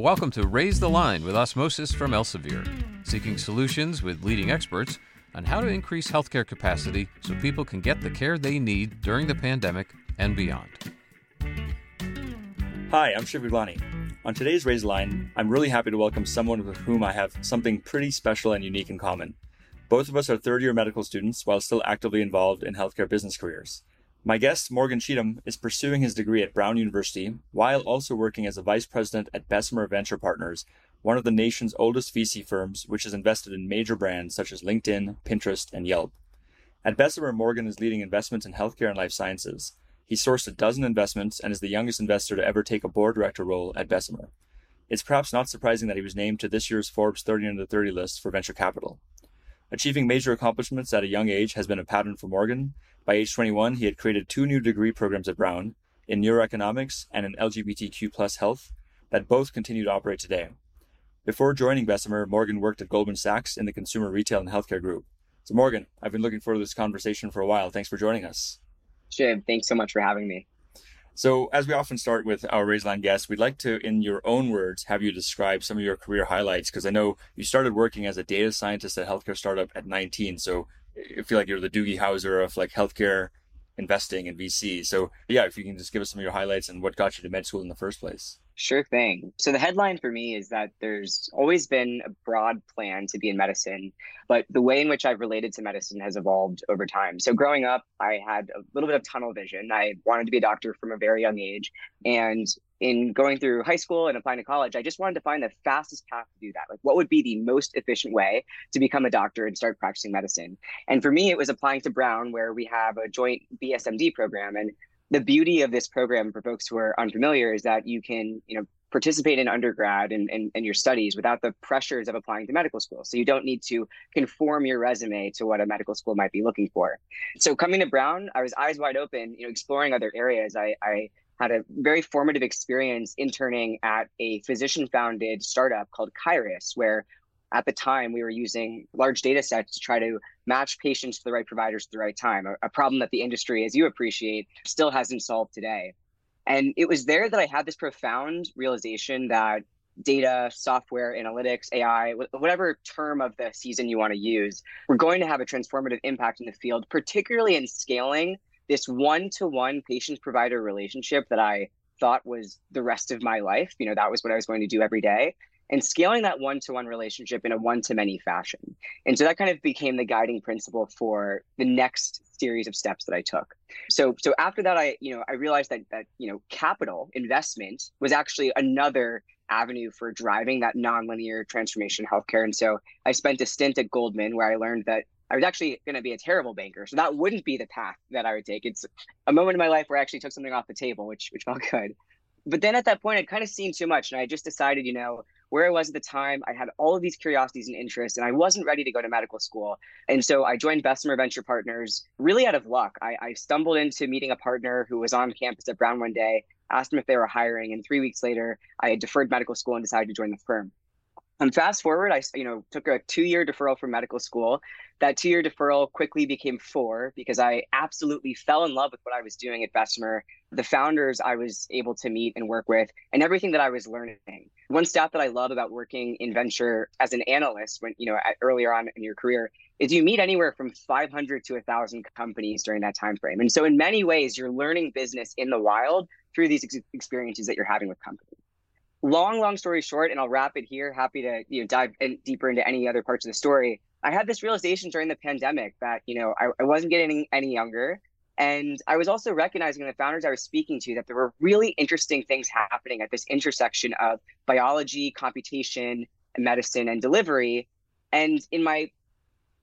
Welcome to Raise the Line with Osmosis from Elsevier, seeking solutions with leading experts on how to increase healthcare capacity so people can get the care they need during the pandemic and beyond. Hi, I'm Shiv Gaglani. On today's Raise the Line, I'm really happy to welcome someone with whom I have something pretty special and unique in common. Both of us are third year medical students while still actively involved in healthcare business careers. My guest, Morgan Cheatham, is pursuing his degree at Brown University while also working as a vice president at Bessemer Venture Partners, one of the nation's oldest VC firms, which has invested in major brands such as LinkedIn, Pinterest, and Yelp. At Bessemer, Morgan is leading investments in healthcare and life sciences. He sourced a dozen investments and is the youngest investor to ever take a board director role at Bessemer. It's perhaps not surprising that he was named to this year's Forbes 30 under 30 list for venture capital. Achieving major accomplishments at a young age has been a pattern for Morgan, by age 21, he had created two new degree programs at Brown in neuroeconomics and in LGBTQ plus health that both continue to operate today. Before joining Bessemer, Morgan worked at Goldman Sachs in the consumer retail and healthcare group. So, Morgan, I've been looking forward to this conversation for a while. Thanks for joining us. Shiv, thanks so much for having me. So, as we often start with our Raise Line guests, we'd like to, in your own words, have you describe some of your career highlights because I know you started working as a data scientist at healthcare startup at 19. So, I feel like you're the Doogie Howser of like healthcare investing in VC. So yeah, if you can just give us some of your highlights and what got you to med school in the first place. Sure thing. So the headline for me is that there's always been a broad plan to be in medicine, but the way in which I've related to medicine has evolved over time. So growing up, I had a little bit of tunnel vision. I wanted to be a doctor from a very young age, and in going through high school and applying to college, I just wanted to find the fastest path to do that. Like, what would be the most efficient way to become a doctor and start practicing medicine? And for me, it was applying to Brown, where we have a joint BSMD program. And the beauty of this program for folks who are unfamiliar is that you can, you know, participate in undergrad and, and, and your studies without the pressures of applying to medical school. So you don't need to conform your resume to what a medical school might be looking for. So coming to Brown, I was eyes wide open, you know, exploring other areas. I, I had a very formative experience interning at a physician founded startup called Kairos, where at the time we were using large data sets to try to match patients to the right providers at the right time, a, a problem that the industry, as you appreciate, still hasn't solved today. And it was there that I had this profound realization that data, software, analytics, AI, whatever term of the season you want to use, we're going to have a transformative impact in the field, particularly in scaling this one-to-one patient provider relationship that I thought was the rest of my life. You know, that was what I was going to do every day. And scaling that one-to-one relationship in a one-to-many fashion. And so that kind of became the guiding principle for the next series of steps that I took. So so after that I, you know, I realized that that, you know, capital investment was actually another avenue for driving that nonlinear transformation healthcare. And so I spent a stint at Goldman where I learned that I was actually going to be a terrible banker. So that wouldn't be the path that I would take. It's a moment in my life where I actually took something off the table, which which felt good. But then at that point, I'd kind of seen too much, and I just decided, you know, where I was at the time, I had all of these curiosities and interests, and I wasn't ready to go to medical school. And so I joined Bessemer Venture Partners really out of luck. I, I stumbled into meeting a partner who was on campus at Brown one day, asked him if they were hiring, and three weeks later, I had deferred medical school and decided to join the firm. And fast forward, I you know took a two year deferral from medical school. That two year deferral quickly became four because I absolutely fell in love with what I was doing at Bessemer, the founders I was able to meet and work with, and everything that I was learning. One stat that I love about working in venture as an analyst, when you know at, earlier on in your career, is you meet anywhere from 500 to 1,000 companies during that time frame. And so, in many ways, you're learning business in the wild through these ex- experiences that you're having with companies long, long story short, and I'll wrap it here. Happy to you know dive in deeper into any other parts of the story. I had this realization during the pandemic that you know I, I wasn't getting any younger, and I was also recognizing the founders I was speaking to that there were really interesting things happening at this intersection of biology, computation, and medicine, and delivery. And in my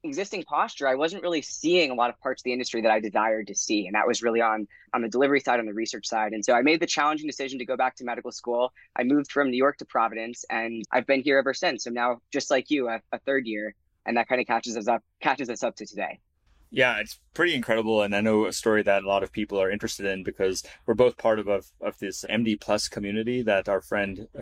existing posture, I wasn't really seeing a lot of parts of the industry that I desired to see. And that was really on on the delivery side, on the research side. And so I made the challenging decision to go back to medical school. I moved from New York to Providence and I've been here ever since. So now just like you, a, a third year. And that kind of catches us up catches us up to today. Yeah, it's pretty incredible, and I know a story that a lot of people are interested in because we're both part of of, of this MD Plus community that our friend uh,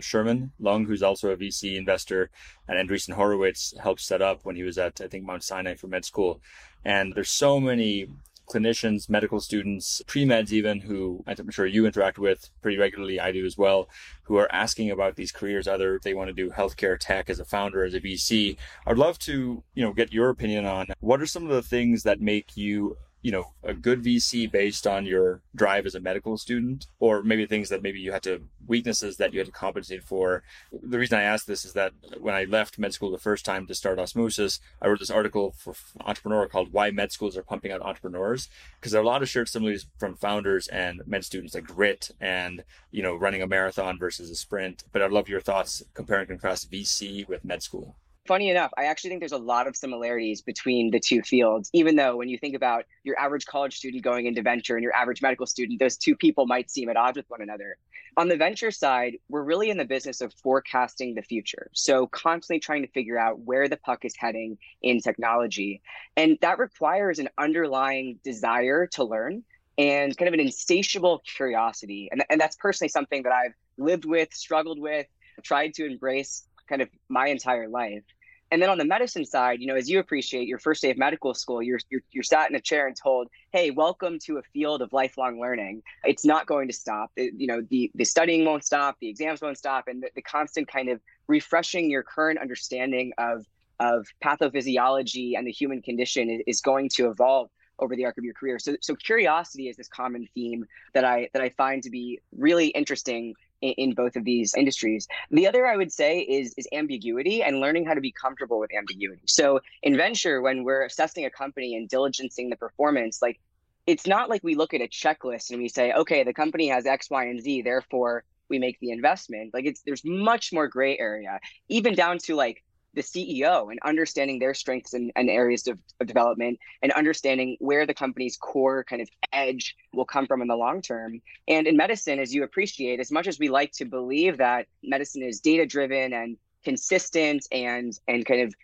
Sherman Long, who's also a VC investor, and Andreessen Horowitz helped set up when he was at I think Mount Sinai for med school. And there's so many clinicians, medical students, pre meds, even who I'm sure you interact with pretty regularly. I do as well, who are asking about these careers, either they want to do healthcare tech as a founder, as a VC. I'd love to, you know, get your opinion on what are some of the things that make you you know, a good VC based on your drive as a medical student, or maybe things that maybe you had to weaknesses that you had to compensate for. The reason I ask this is that when I left med school the first time to start Osmosis, I wrote this article for Entrepreneur called "Why Med Schools Are Pumping Out Entrepreneurs," because there are a lot of shared similarities from founders and med students, like grit and you know running a marathon versus a sprint. But I'd love your thoughts, compare and contrast VC with med school funny enough, I actually think there's a lot of similarities between the two fields, even though when you think about your average college student going into venture and your average medical student, those two people might seem at odds with one another. On the venture side, we're really in the business of forecasting the future. So, constantly trying to figure out where the puck is heading in technology. And that requires an underlying desire to learn and kind of an insatiable curiosity. And, and that's personally something that I've lived with, struggled with, tried to embrace kind of my entire life. And then on the medicine side, you know, as you appreciate your first day of medical school, you're, you're you're sat in a chair and told, "Hey, welcome to a field of lifelong learning. It's not going to stop. It, you know, the the studying won't stop, the exams won't stop, and the, the constant kind of refreshing your current understanding of of pathophysiology and the human condition is, is going to evolve over the arc of your career. So so curiosity is this common theme that I that I find to be really interesting in, in both of these industries. The other I would say is is ambiguity and learning how to be comfortable with ambiguity. So in venture, when we're assessing a company and diligencing the performance, like it's not like we look at a checklist and we say, okay, the company has X, Y, and Z, therefore we make the investment. Like it's there's much more gray area, even down to like the CEO and understanding their strengths and, and areas of, of, development and understanding where the company's core kind of edge will come from in the long term. And in medicine, as you appreciate, as much as we like to believe that medicine is data driven and consistent and and kind of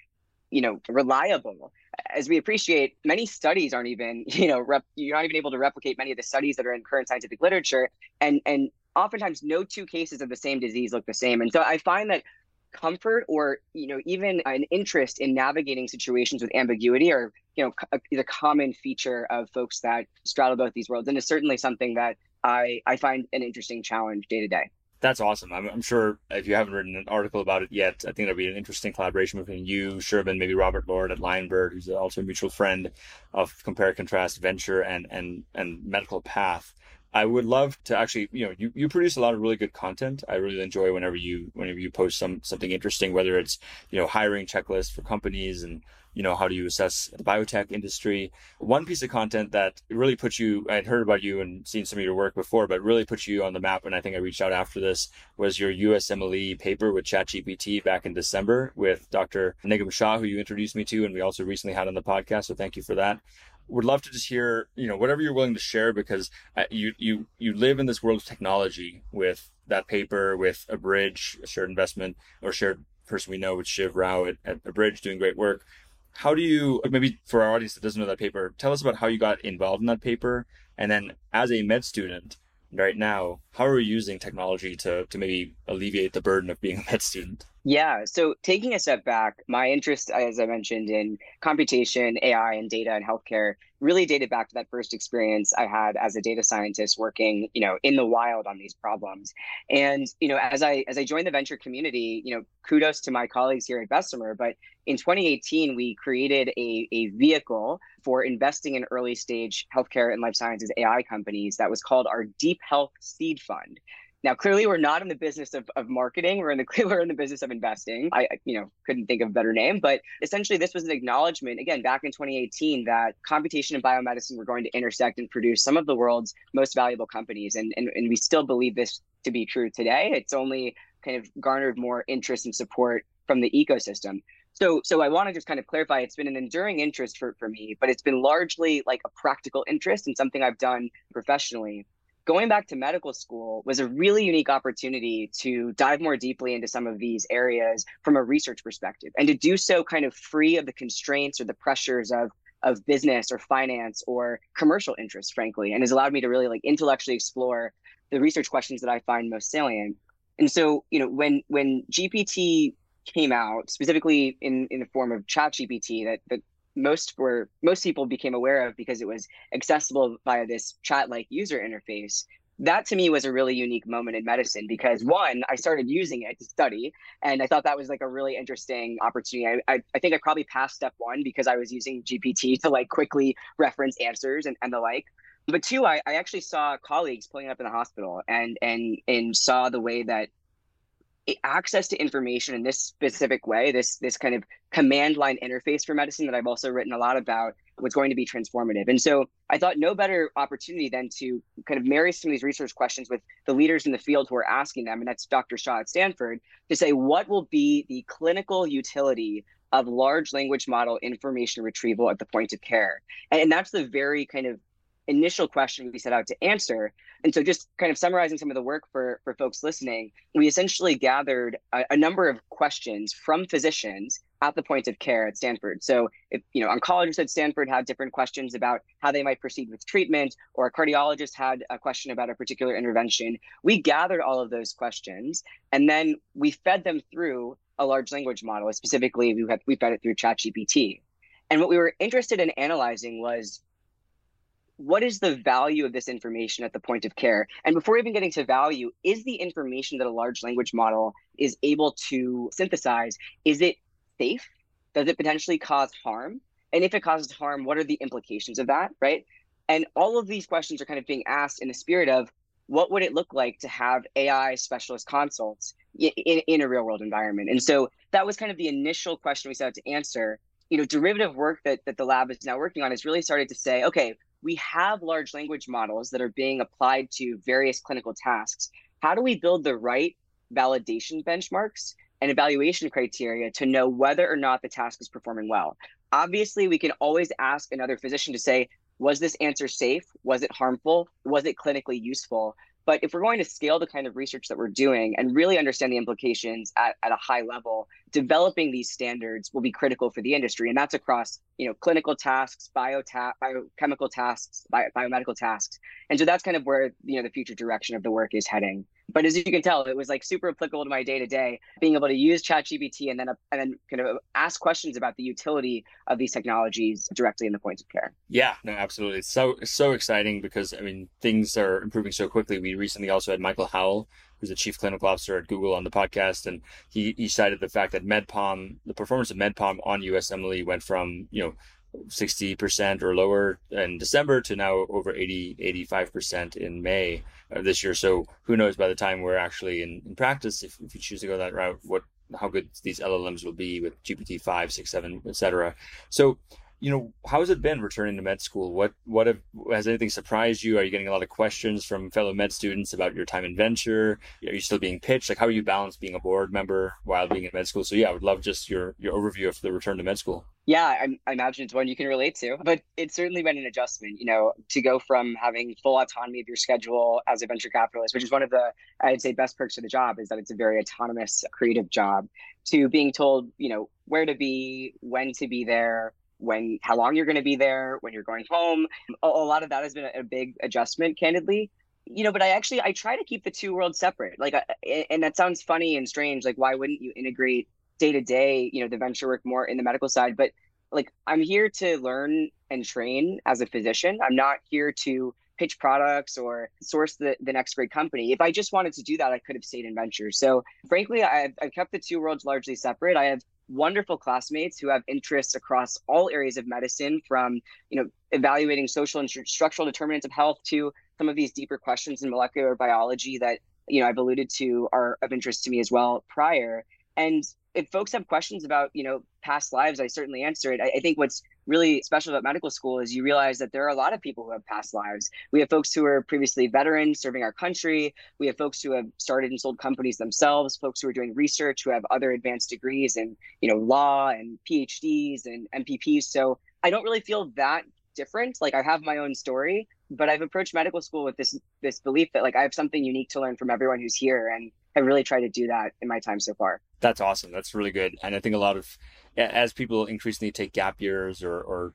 you know reliable as we appreciate many studies aren't even you know rep, you're not even able to replicate many of the studies that are in current scientific literature and and oftentimes no two cases of the same disease look the same and so i find that comfort or you know even an interest in navigating situations with ambiguity or you know a common feature of folks that straddle both these worlds and is certainly something that i i find an interesting challenge day to day that's awesome. I'm, I'm, sure if you haven't written an article about it yet, I think there'll be an interesting collaboration between you, Shervin, maybe Robert Lord at Lionbird, who's also a mutual friend of Compare Contrast Venture and and and Medical Path. I would love to actually, you know, you, you produce a lot of really good content. I really enjoy whenever you whenever you post some something interesting, whether it's you know hiring checklists for companies and you know how do you assess the biotech industry. One piece of content that really puts you, I'd heard about you and seen some of your work before, but really puts you on the map. And I think I reached out after this was your USMLE paper with ChatGPT back in December with Dr. Nigam Shah, who you introduced me to, and we also recently had on the podcast. So thank you for that would love to just hear, you know, whatever you're willing to share because uh, you you you live in this world of technology with that paper, with Abridge a shared investment or shared person we know with Shiv Rao at, at Abridge doing great work. How do you maybe for our audience that doesn't know that paper, tell us about how you got involved in that paper, and then as a med student right now, how are you using technology to to maybe alleviate the burden of being a med student? Yeah. So taking a step back, my interest, as I mentioned, in computation, AI, and data and healthcare really dated back to that first experience I had as a data scientist working, you know, in the wild on these problems. And, you know, as I as I joined the venture community, you know, kudos to my colleagues here at Bessemer, but in 2018, we created a, a vehicle for investing in early stage healthcare and life sciences AI companies that was called our Deep Health Seed Fund. Now, clearly, we're not in the business of, of marketing. We're in the we're in the business of investing. I, you know, couldn't think of a better name, but essentially, this was an acknowledgement again back in 2018 that computation and biomedicine were going to intersect and produce some of the world's most valuable companies, and and, and we still believe this to be true today. It's only kind of garnered more interest and support from the ecosystem. So, so I want to just kind of clarify. It's been an enduring interest for, for me, but it's been largely like a practical interest and something I've done professionally going back to medical school was a really unique opportunity to dive more deeply into some of these areas from a research perspective and to do so kind of free of the constraints or the pressures of of business or finance or commercial interests frankly and has allowed me to really like intellectually explore the research questions that i find most salient. And so you know when when gpt came out specifically in in the form of chat gpt that that most were most people became aware of because it was accessible via this chat like user interface. That to me was a really unique moment in medicine because one i started using it to study and i thought that was like a really interesting opportunity. I, I, I think i probably passed step one because i was using gpt to like quickly reference answers and, and the like. But two I, I actually saw colleagues pulling up in the hospital and and and saw the way that access to information in this specific way, this this kind of command line interface for medicine that I've also written a lot about was going to be transformative. And so I thought no better opportunity than to kind of marry some of these research questions with the leaders in the field who are asking them, and that's Dr. Shah at Stanford, to say what will be the clinical utility of large language model information retrieval at the point of care. And that's the very kind of initial question we set out to answer. And so, just kind of summarizing some of the work for, for folks listening, we essentially gathered a, a, number of questions from physicians at the point of care at Stanford. So, if you know, oncologists at Stanford had different questions about how they might proceed with treatment, or a cardiologist had a question about a particular intervention, we gathered all of those questions and then we fed them through a large language model. Specifically, we, had, we fed it through ChatGPT. And what we were interested in analyzing was what is the value of this information at the point of care? And before even getting to value, is the information that a large language model is able to synthesize, is it safe? Does it potentially cause harm? And if it causes harm, what are the implications of that, right? And all of these questions are kind of being asked in the spirit of what would it look like to have AI specialist consults in, in, a real world environment? And so that was kind of the initial question we set out to answer you know derivative work that, that the lab is now working on has really started to say okay we have large language models that are being applied to various clinical tasks. How do we build the right validation benchmarks and evaluation criteria to know whether or not the task is performing well? Obviously, we can always ask another physician to say, was this answer safe? Was it harmful? Was it clinically useful? But if we're going to scale the kind of research that we're doing and really understand the implications at, at a high level, developing these standards will be critical for the industry. And that's across, you know, clinical tasks, biota- biochemical tasks, bio- biomedical tasks. And so that's kind of where, you know, the future direction of the work is heading but as you can tell, it was like super applicable to my day to day, being able to use ChatGPT and then uh, and then kind of ask questions about the utility of these technologies directly in the points of care. Yeah, no, absolutely. So so exciting because I mean things are improving so quickly. We recently also had Michael Howell, who's the chief clinical officer at Google, on the podcast, and he he cited the fact that Med-PaLM, the performance of Med-PaLM on USMLE went from you know 60% or lower in December to now over 80, 85% in May of this year. So who knows by the time we're actually in, in practice, if, if you choose to go that route, what, how good these LLMs will be with GPT 5, 6, 7, etc. So you know, how has it been returning to med school? What what have, has anything surprised you? Are you getting a lot of questions from fellow med students about your time in venture? Are you still being pitched? Like, how are you balanced being a board member while being in med school? So, yeah, I would love just your your overview of the return to med school. Yeah, I, I imagine it's one you can relate to, but it's certainly been an adjustment. You know, to go from having full autonomy of your schedule as a venture capitalist, which is one of the I'd say best perks of the job, is that it's a very autonomous, creative job, to being told, you know, where to be, when to be there when how long you're going to be there, when you're going home. A, a lot of that has been a, a, big adjustment, candidly. You know, but I actually I try to keep the two worlds separate. Like, and that sounds funny and strange. Like, why wouldn't you integrate day to day? You know, the venture work more in the medical side, but like I'm here to learn and train as a physician. I'm not here to pitch products or source the, the next great company. If I just wanted to do that, I could have stayed in ventures. So frankly, I've, I've kept the two worlds largely separate. I have wonderful classmates who have interests across all areas of medicine from you know evaluating social and structural determinants of health to some of these deeper questions in molecular biology that you know i've alluded to are of interest to me as well prior and if folks have questions about you know past lives i certainly answer it. I, I, think what's really special about medical school is you realize that there are a lot of people who have past lives. We have folks who are previously veterans serving our country. We have folks who have started and sold companies themselves folks who are doing research who have other advanced degrees in you know law and phds and mpps so i don't really feel that different. Like i have my own story but i've approached medical school with this this belief that like i have something unique to learn from everyone who's here. And i really tried to do that in my time so far that's awesome. That's really good. And I think a lot of, as people increasingly take gap years or, or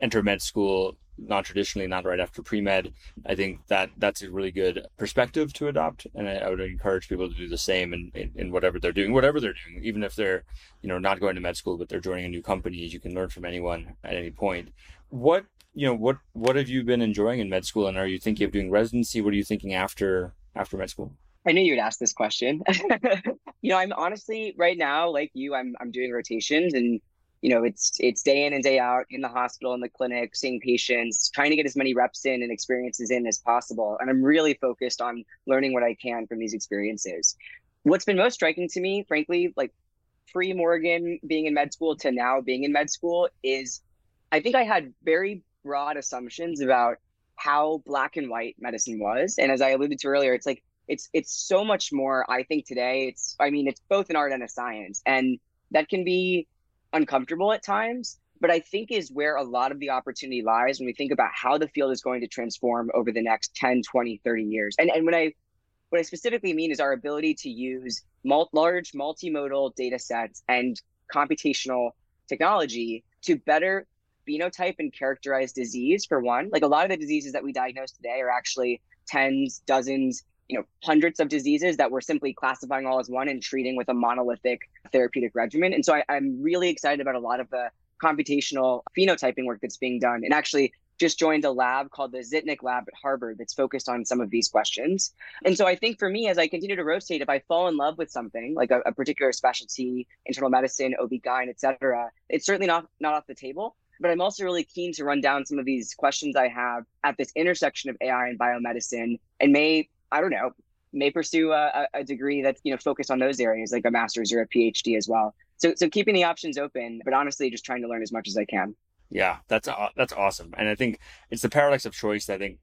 enter med school, non traditionally, not right after pre med. I think that that's a really good perspective to adopt, and I, I would encourage people to do the same in, in, in whatever they're doing, whatever they're doing, even if they're you know not going to med school, but they're joining a new company. You can learn from anyone at any point. What you know what what have you been enjoying in med school, and are you thinking of doing residency? What are you thinking after after med school? I knew you'd ask this question. you know, I'm honestly right now, like you, I'm I'm doing rotations and you know, it's it's day in and day out in the hospital, in the clinic, seeing patients, trying to get as many reps in and experiences in as possible. And I'm really focused on learning what I can from these experiences. What's been most striking to me, frankly, like pre Morgan being in med school to now being in med school, is I think I had very broad assumptions about how black and white medicine was. And as I alluded to earlier, it's like it's it's so much more i think today. It's i mean it's both an art and a science and that can be uncomfortable at times but i think is where a lot of the opportunity lies when we think about how the field is going to transform over the next 10 20 30 years. And and when i what i specifically mean is our ability to use mul- large multimodal data sets and computational technology to better phenotype and characterize disease for one. Like a lot of the diseases that we diagnose today are actually tens dozens you know hundreds of diseases that we're simply classifying all as one and treating with a monolithic therapeutic regimen and so I, i'm really excited about a lot of the computational phenotyping work that's being done and actually just joined a lab called the Zitnik Lab at Harvard that's focused on some of these questions. And so I think for me, as I continue to rotate, if I fall in love with something like a, a particular specialty, internal medicine, OB-GYN, et cetera, it's certainly not, not off the table. But I'm also really keen to run down some of these questions I have at this intersection of AI and biomedicine and may I don't know, may pursue a, a degree that's you know focused on those areas, like a master's or a PhD as well. So so keeping the options open, but honestly, just trying to learn as much as I can. Yeah, that's that's awesome, and I think it's the paradox of choice. I think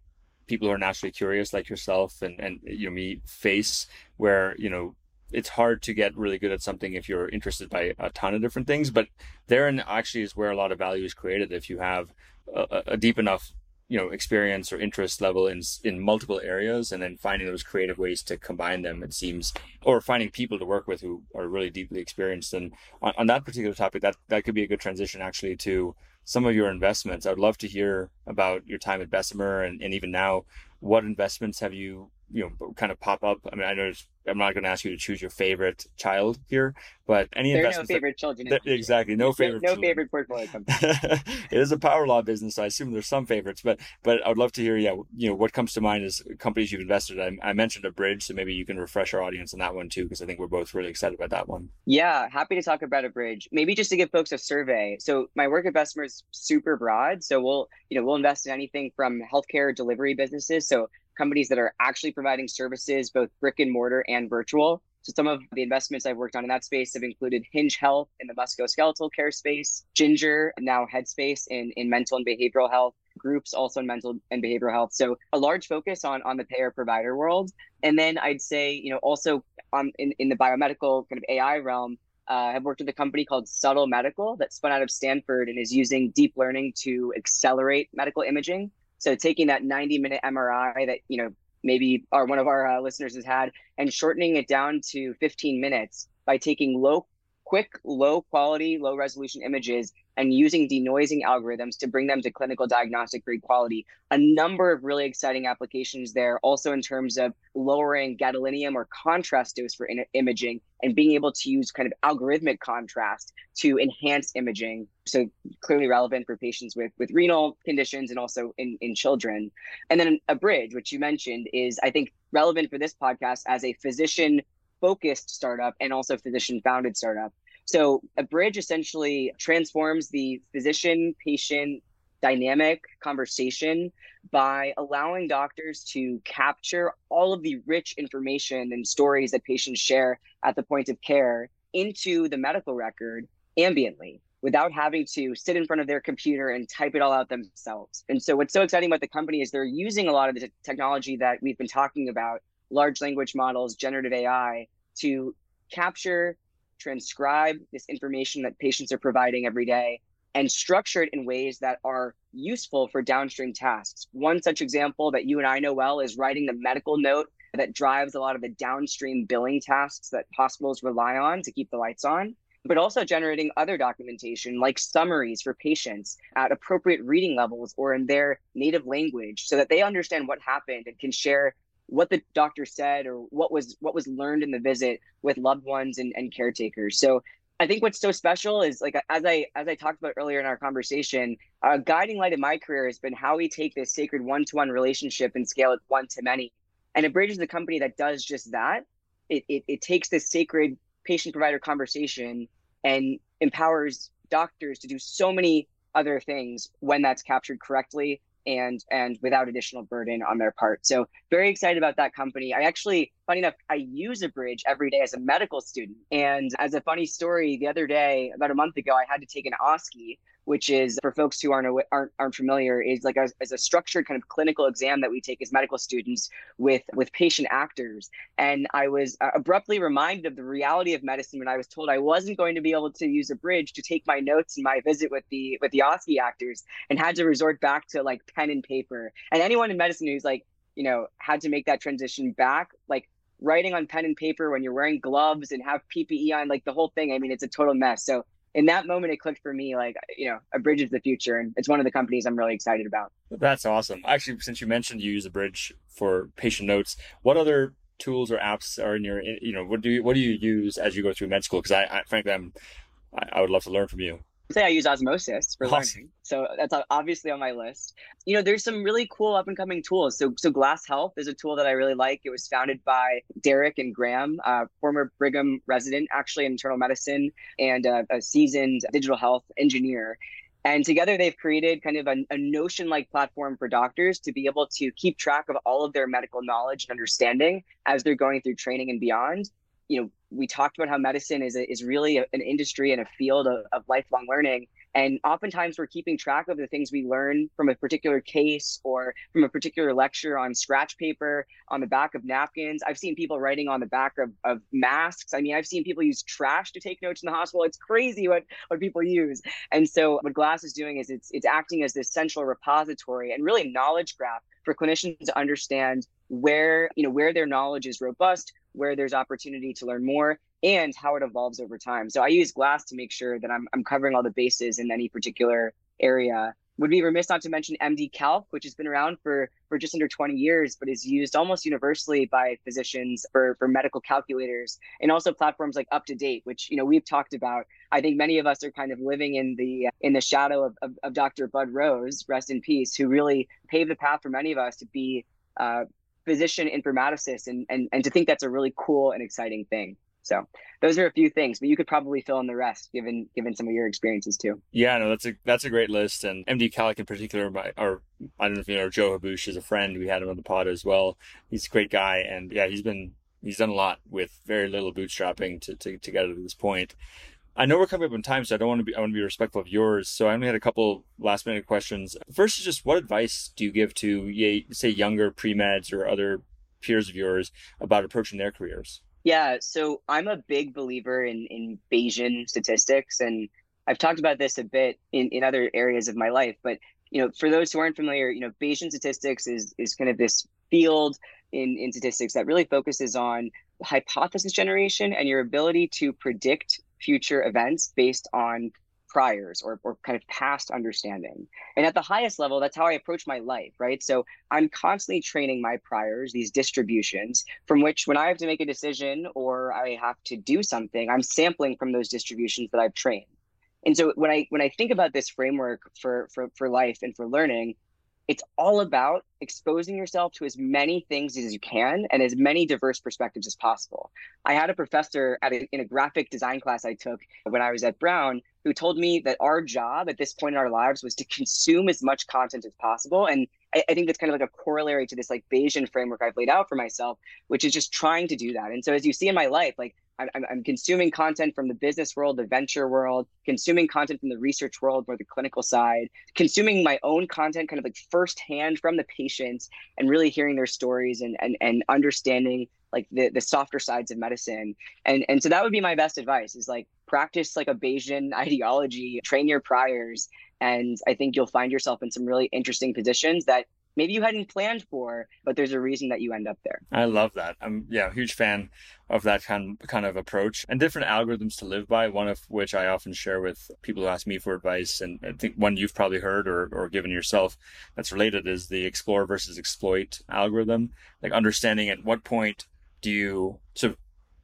people who are naturally curious, like yourself and and you know me, face where you know it's hard to get really good at something if you're interested by a ton of different things. But therein actually is where a lot of value is created if you have a, a deep enough you know experience or interest level in in multiple areas and then finding those creative ways to combine them it seems or finding people to work with who are really deeply experienced. And on, on that particular topic that that could be a good transition actually to some of your investments. I'd love to hear about your time at bessemer and, and even now what investments have you you know kind of pop up i mean i know I'm not going to ask you to choose your favorite child here, but any there investments. no favorite that, children. That, exactly, no favorite. No, no favorite portfolio company. it is a power law business, so I assume there's some favorites. But but I would love to hear, yeah, you know, what comes to mind is companies you've invested. in. I, I mentioned bridge, so maybe you can refresh our audience on that one too, because I think we're both really excited about that one. Yeah, happy to talk about Abridge Maybe just to give folks a survey. So my work at Bessemer is super broad. So we'll you know we'll invest in anything from healthcare delivery businesses. So companies that are actually providing services, both brick and mortar and virtual. So some of the investments I've worked on in that space have included Hinge Health in the musculoskeletal care space, Ginger, now Headspace in, in mental and behavioral health, groups also in mental and behavioral health. So a large focus on on the payer provider world. And then I'd say, you know, also on in, in the biomedical kind of AI realm, uh, I've worked with a company called Subtle Medical that spun out of Stanford and is using deep learning to accelerate medical imaging. So taking that 90 minute MRI that, you know, maybe our one of our uh, listeners has had and shortening it down to 15 minutes by taking low quick low quality low resolution images and using denoising algorithms to bring them to clinical diagnostic grade quality. A number of really exciting applications there, also in terms of lowering gadolinium or contrast dose for in- imaging and being able to use kind of algorithmic contrast to enhance imaging. So clearly relevant for patients with, with renal conditions and also in, in children. And then Abridge, which you mentioned, is I think relevant for this podcast as a physician focused startup and also physician founded startup. So Abridge essentially transforms the physician patient dynamic conversation by allowing doctors to capture all of the rich information and stories that patients share at the point of care into the medical record ambiently without having to sit in front of their computer and type it all out themselves. And so what's so exciting about the company is they're using a lot of the technology that we've been talking about, large language models, generative AI, to capture transcribe this information that patients are providing every day and structure it in ways that are useful for downstream tasks. One such example that you and I know well is writing the medical note that drives a lot of the downstream billing tasks that hospitals rely on to keep the lights on. but also generating other documentation like summaries for patients at appropriate reading levels or in their native language so that they understand what happened and can share what the doctor said or what was what was learned in the visit with loved ones and, and caretakers so I think what's so special is like as I as I talked about earlier in our conversation, a guiding light in my career has been how we take this sacred one-to-one relationship and scale it one to many. And Abridge is the company that does just that. It, it, it takes this sacred patient provider conversation and empowers doctors to do so many other things when that's captured correctly and and without additional burden on their part. So very excited about that company. I actually, funny enough, I use Abridge every day as a medical student. And as a funny story, the other day, about a month ago, I had to take an OSCE, which is for folks who aren't aren't, aren't familiar, is like as a structured kind of clinical exam that we take as medical students with with patient actors. And I was uh, abruptly reminded of the reality of medicine when I was told I wasn't going to be able to use Abridge to take my notes in my visit with the with the OSCE actors, and had to resort back to like pen and paper. And anyone in medicine who's like you know had to make that transition back, like writing on pen and paper when you're wearing gloves and have PPE on, like the whole thing. I mean, it's a total mess. So in that moment it clicked for me like you know Abridge is the future and it's one of the companies i'm really excited about. That's awesome. Actually since you mentioned you use Abridge for patient notes what other tools or apps are in your you know what do you what do you use as you go through med school? Because I, I frankly i'm I would love to learn from you say I use osmosis for awesome. learning. So that's obviously on my list. You know, there's some really cool up and coming tools. So so Glass Health is a tool that I really like. It was founded by Derek and Graham, uh, former Brigham resident, actually in internal medicine and a, a seasoned digital health engineer. And together they've created kind of a, a Notion like platform for doctors to be able to keep track of all of their medical knowledge and understanding as they're going through training and beyond you know, we talked about how medicine is a, is really a, an industry and a field of, of lifelong learning. And oftentimes we're keeping track of the things we learn from a particular case or from a particular lecture on scratch paper, on the back of napkins. I've seen people writing on the back of, of masks. I mean, I've seen people use trash to take notes in the hospital. It's crazy what, what people use. And so what Glass is doing is it's, it's acting as this central repository and really knowledge graph for clinicians to understand where, you know, where their knowledge is robust, where there's opportunity to learn more and how it evolves over time. So I use Glass to make sure that I'm, I'm covering all the bases in any particular area. Would be remiss not to mention MDCalc, which has been around for, for just under 20 years, but is used almost universally by physicians for, for medical calculators, and also platforms like UpToDate which you know we've talked about. I think many of us are kind of living in the in the shadow of, of, of Dr. Bud Rose, rest in peace, who really paved the path for many of us to be uh, physician informaticist and, and and to think that's a really cool and exciting thing. So those are a few things but you could probably fill in the rest given given some of your experiences too. Yeah no that's a that's a great list and MDCalc in particular my or i don't know if you know joe Habboushe is a friend. We had him on the pod as well. He's a great guy and yeah he's been he's done a lot with very little bootstrapping to, to, to get to this point I know we're coming up on time, so I don't want to be. I want to be respectful of yours. So I only had a couple last minute questions. First is just what advice do you give to say younger pre meds or other peers of yours about approaching their careers? Yeah, so I'm a big believer in in Bayesian statistics, and I've talked about this a bit in in other areas of my life. But you know, for those who aren't familiar, you know, Bayesian statistics is is kind of this field in in statistics that really focuses on hypothesis generation and your ability to predict future events based on priors or, or kind of past understanding. And at the highest level, that's how I approach my life, right? So I'm constantly training my priors, these distributions, from which when I have to make a decision or I have to do something, I'm sampling from those distributions that I've trained. And so when I when I think about this framework for for, for life and for learning, it's all about exposing yourself to as many things as you can and as many diverse perspectives as possible. I had a professor at a, in a graphic design class I took when I was at Brown who told me that our job at this point in our lives was to consume as much content as possible. And I, I think that's kind of like a corollary to this like Bayesian framework I've laid out for myself, which is just trying to do that. And so as you see in my life, like I'm, I'm, consuming content from the business world, the venture world, consuming content from the research world, or the clinical side, consuming my own content kind of like firsthand from the patients and really hearing their stories and, and, and understanding like the, the softer sides of medicine. And, and so that would be my best advice is like practice like a Bayesian ideology, train your priors. And I think you'll find yourself in some really interesting positions that maybe you hadn't planned for, but there's a reason that you end up there. I love that. I'm yeah, huge fan of that kind kind of approach and different algorithms to live by. One of which I often share with people who ask me for advice, and I think one you've probably heard or or given yourself that's related is the explore versus exploit algorithm. Like understanding at what point do you so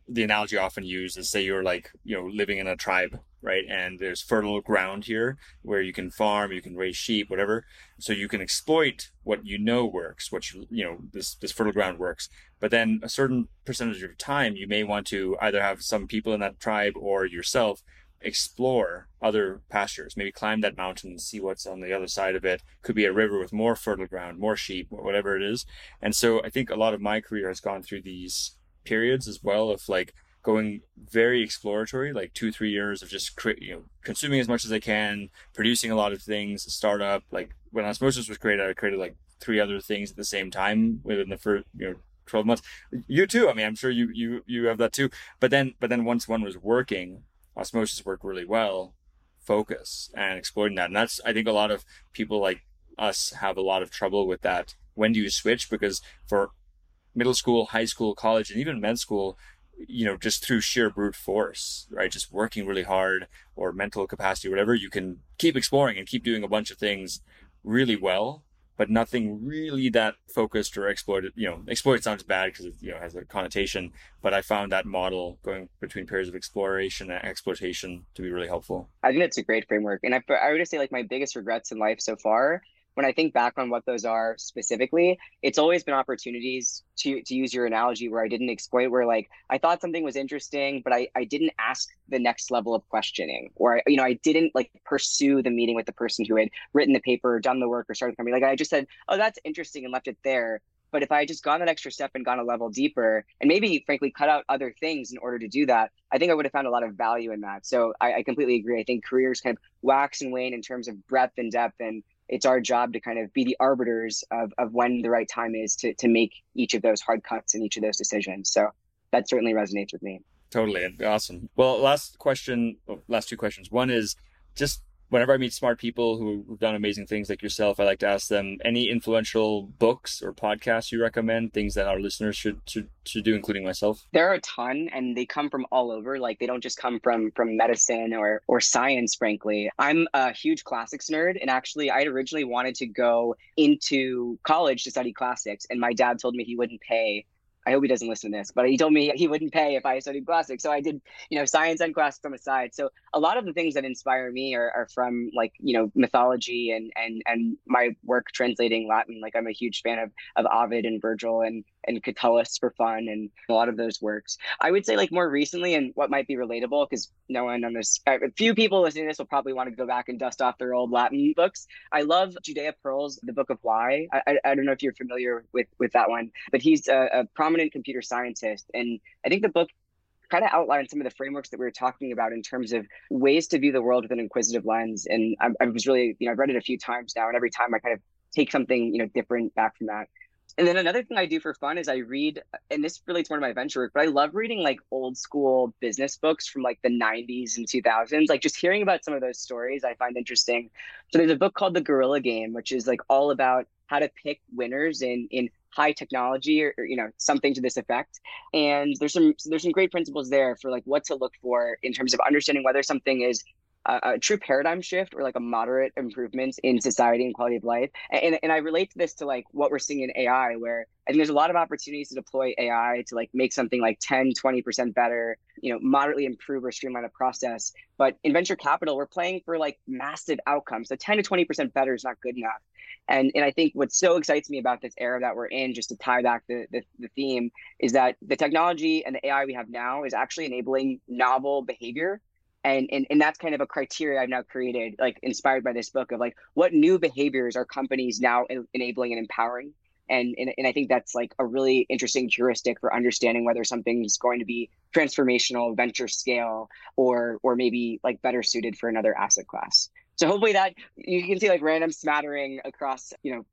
the analogy often used is say you're like you know living in a tribe right? And there's fertile ground here where you can farm you can raise sheep whatever. So you can exploit what you know works what you, you know this this fertile ground works. But then a certain percentage of time you may want to either have some people in that tribe or yourself explore other pastures. Maybe climb that mountain and see what's on the other side of it. Could be a river with more fertile ground more sheep whatever it is. And so i think a lot of my career has gone through these periods as well of like going very exploratory, like two, three years of just cre- you know consuming as much as I can, producing a lot of things, startup. Like when Osmosis was created, I created like three other things at the same time within the first you know 12 months. You too. I mean, I'm sure you you you have that too. But then but then once one was working, Osmosis worked really well. Focus and exploiting that, and that's I think a lot of people like us have a lot of trouble with that. When do you switch? Because for middle school, high school, college, and even med school, you know, just through sheer brute force, right? Just working really hard or mental capacity, whatever, you can keep exploring and keep doing a bunch of things really well, but nothing really that focused or exploited. You know, exploit sounds bad because it, you know, has a connotation, but I found that model going between periods of exploration and exploitation to be really helpful. I think that's a great framework. And I, I would say like my biggest regrets in life so far when I think back on what those are specifically, it's always been opportunities to to use your analogy where I didn't exploit where like I thought something was interesting, but I, I didn't ask the next level of questioning or you know, I didn't like pursue the meeting with the person who had written the paper or done the work or started the company. Like I just said, Oh, that's interesting and left it there. But if I had just gone that extra step and gone a level deeper and maybe frankly cut out other things in order to do that, I think I would have found a lot of value in that. So I, I completely agree. I think careers kind of wax and wane in terms of breadth and depth and it's our job to kind of be the arbiters of, of when the right time is to, to make each of those hard cuts and each of those decisions. So that certainly resonates with me. Totally. Awesome. Well, last question, last two questions. One is just whenever I meet smart people who've done amazing things like yourself, I like to ask them any influential books or podcasts you recommend, things that our listeners should should, should do, including myself. There are a ton, and they come from all over. Like they don't just come from from medicine or or science. Frankly, I'm a huge classics nerd, and actually, I originally wanted to go into college to study classics, and my dad told me he wouldn't pay I hope he doesn't listen to this, but he told me he wouldn't pay if I studied classics. So I did, you know, science and classics on the side. So a lot of the things that inspire me are, are from like, you know, mythology and and and my work translating Latin. Like I'm a huge fan of of Ovid and Virgil and and Catullus for fun and a lot of those works. I would say like more recently and what might be relatable because no one on this, uh, a few people listening to this will probably want to go back and dust off their old Latin books. I love Judea Pearl's The Book of Why. I, I, don't know if you're familiar with with that one, but he's a, a prominent computer scientist, and I think the book kind of outlines some of the frameworks that we were talking about in terms of ways to view the world with an inquisitive lens. And I, I was really, you know, I've read it a few times now, and every time I kind of take something, you know, different back from that. And then another thing I do for fun is I read, and this relates more to my venture work, but I love reading like old school business books from like the 90s and 2000s. Like just hearing about some of those stories, I find interesting. So there's a book called The Gorilla Game, which is like all about how to pick winners in in high technology or, or, you know something to this effect and there's some there's some great principles there for like what to look for in terms of understanding whether something is a, true paradigm shift or like a moderate improvement in society and quality of life. And, and i relate to this to like what we're seeing in ai where i think there's a lot of opportunities to deploy ai to like make something like 10 20% better you know moderately improve or streamline a process. But in venture capital we're playing for like massive outcomes. So 10 to 20% better is not good enough. And and I think what so excites me about this era that we're in, just to tie back the, the, the theme, is that the technology and the AI we have now is actually enabling novel behavior. And, and and that's kind of a criteria I've now created, like inspired by this book of like what new behaviors are companies now enabling and empowering. And, and and I think that's like a really interesting heuristic for understanding whether something's going to be transformational, venture scale, or or maybe like better suited for another asset class. So hopefully that you can see like random smattering across, you know,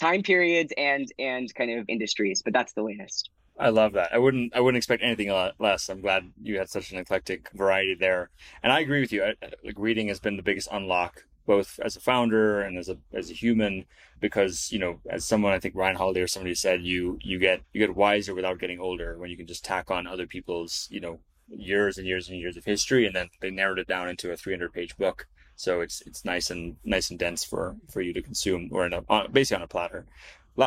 time periods and and kind of industries, but that's the latest. I love that. I wouldn't I wouldn't expect anything less. I'm glad you had such an eclectic variety there. And I agree with you. I, like reading has been the biggest unlock both as a founder and as a as a human because you know as someone i think ryan holiday or somebody said you you get you get wiser without getting older when you can just tack on other people's you know years and years and years of history and then they narrowed it down into a 300 page book so it's it's nice and nice and dense for for you to consume or in a on, basically on a platter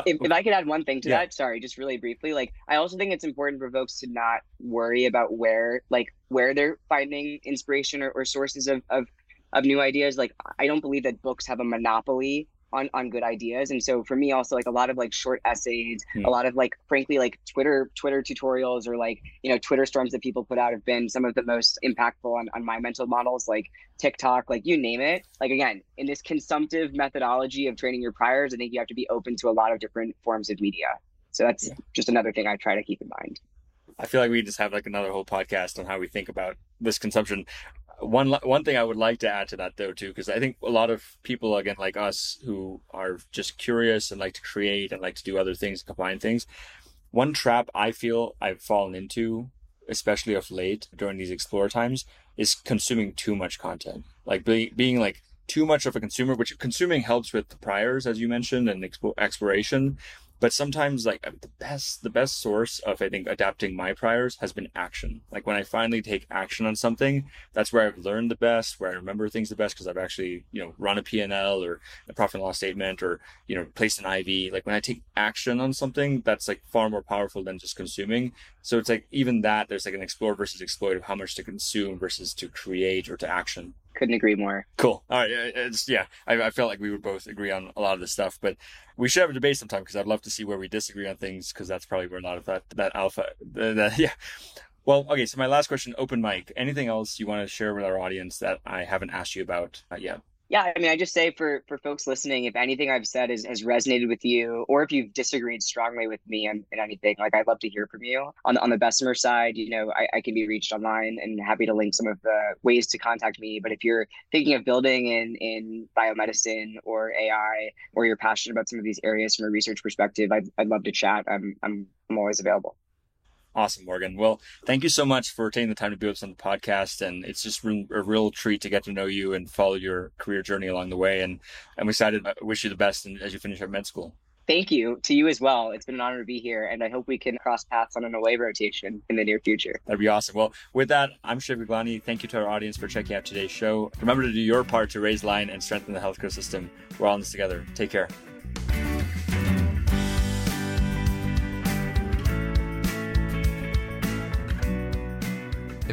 if, if, I could add one thing to yeah. that, sorry, just really briefly, like I also think it's important for folks to not worry about where like where they're finding inspiration or, or sources of, of of new ideas. Like I don't believe that books have a monopoly on on good ideas. And so for me also like a lot of like short essays mm. a lot of like frankly like twitter twitter tutorials or like you know twitter storms that people put out have been some of the most impactful on, on my mental models like tiktok like you name it. Like again in this consumptive methodology of training your priors i think you have to be open to a lot of different forms of media. So that's yeah. just another thing i try to keep in mind. I feel like we just have like another whole podcast on how we think about this consumption one one thing I would like to add to that though too, because I think a lot of people again like us who are just curious and like to create and like to do other things, combine things. One trap I feel I've fallen into, especially of late during these explore times, is consuming too much content. Like being being like too much of a consumer, which consuming helps with the priors as you mentioned and expo- exploration but sometimes like the best the best source of i think adapting my priors has been action. Like when i finally take action on something that's where i've learned the best where i remember things the best because i've actually you know run a p&l or a profit and loss statement or you know placed an iv like when i take action on something that's like far more powerful than just consuming. So it's like even that there's like an explore versus exploit of how much to consume versus to create or to action couldn't agree more. Cool. All right. It's, yeah, I, I felt like we would both agree on a lot of this stuff, but we should have a debate sometime because I'd love to see where we disagree on things because that's probably where a lot of that, that alpha, that, yeah. Well, okay. So my last question, open mic. Anything else you want to share with our audience that I haven't asked you about uh, yet? Yeah i mean i just say for for folks listening if anything i've said is, has resonated with you or if you've disagreed strongly with me in, in anything like i'd love to hear from you. On the, on the bessemer side you know I, I can be reached online and happy to link some of the ways to contact me. But if you're thinking of building in in biomedicine or ai or you're passionate about some of these areas from a research perspective i'd, I'd love to chat. I'm i'm, I'm always available Awesome, Morgan. Well, thank you so much for taking the time to be with us on the podcast. And it's just a real treat to get to know you and follow your career journey along the way. And I'm excited. I wish you the best as you finish up med school. Thank you to you as well. It's been an honor to be here. And I hope we can cross paths on an away rotation in the near future. That'd be awesome. Well, with that, I'm Shiv Gaglani. Thank you to our audience for checking out today's show. Remember to do your part to raise line and strengthen the healthcare system. We're all in this together. Take care.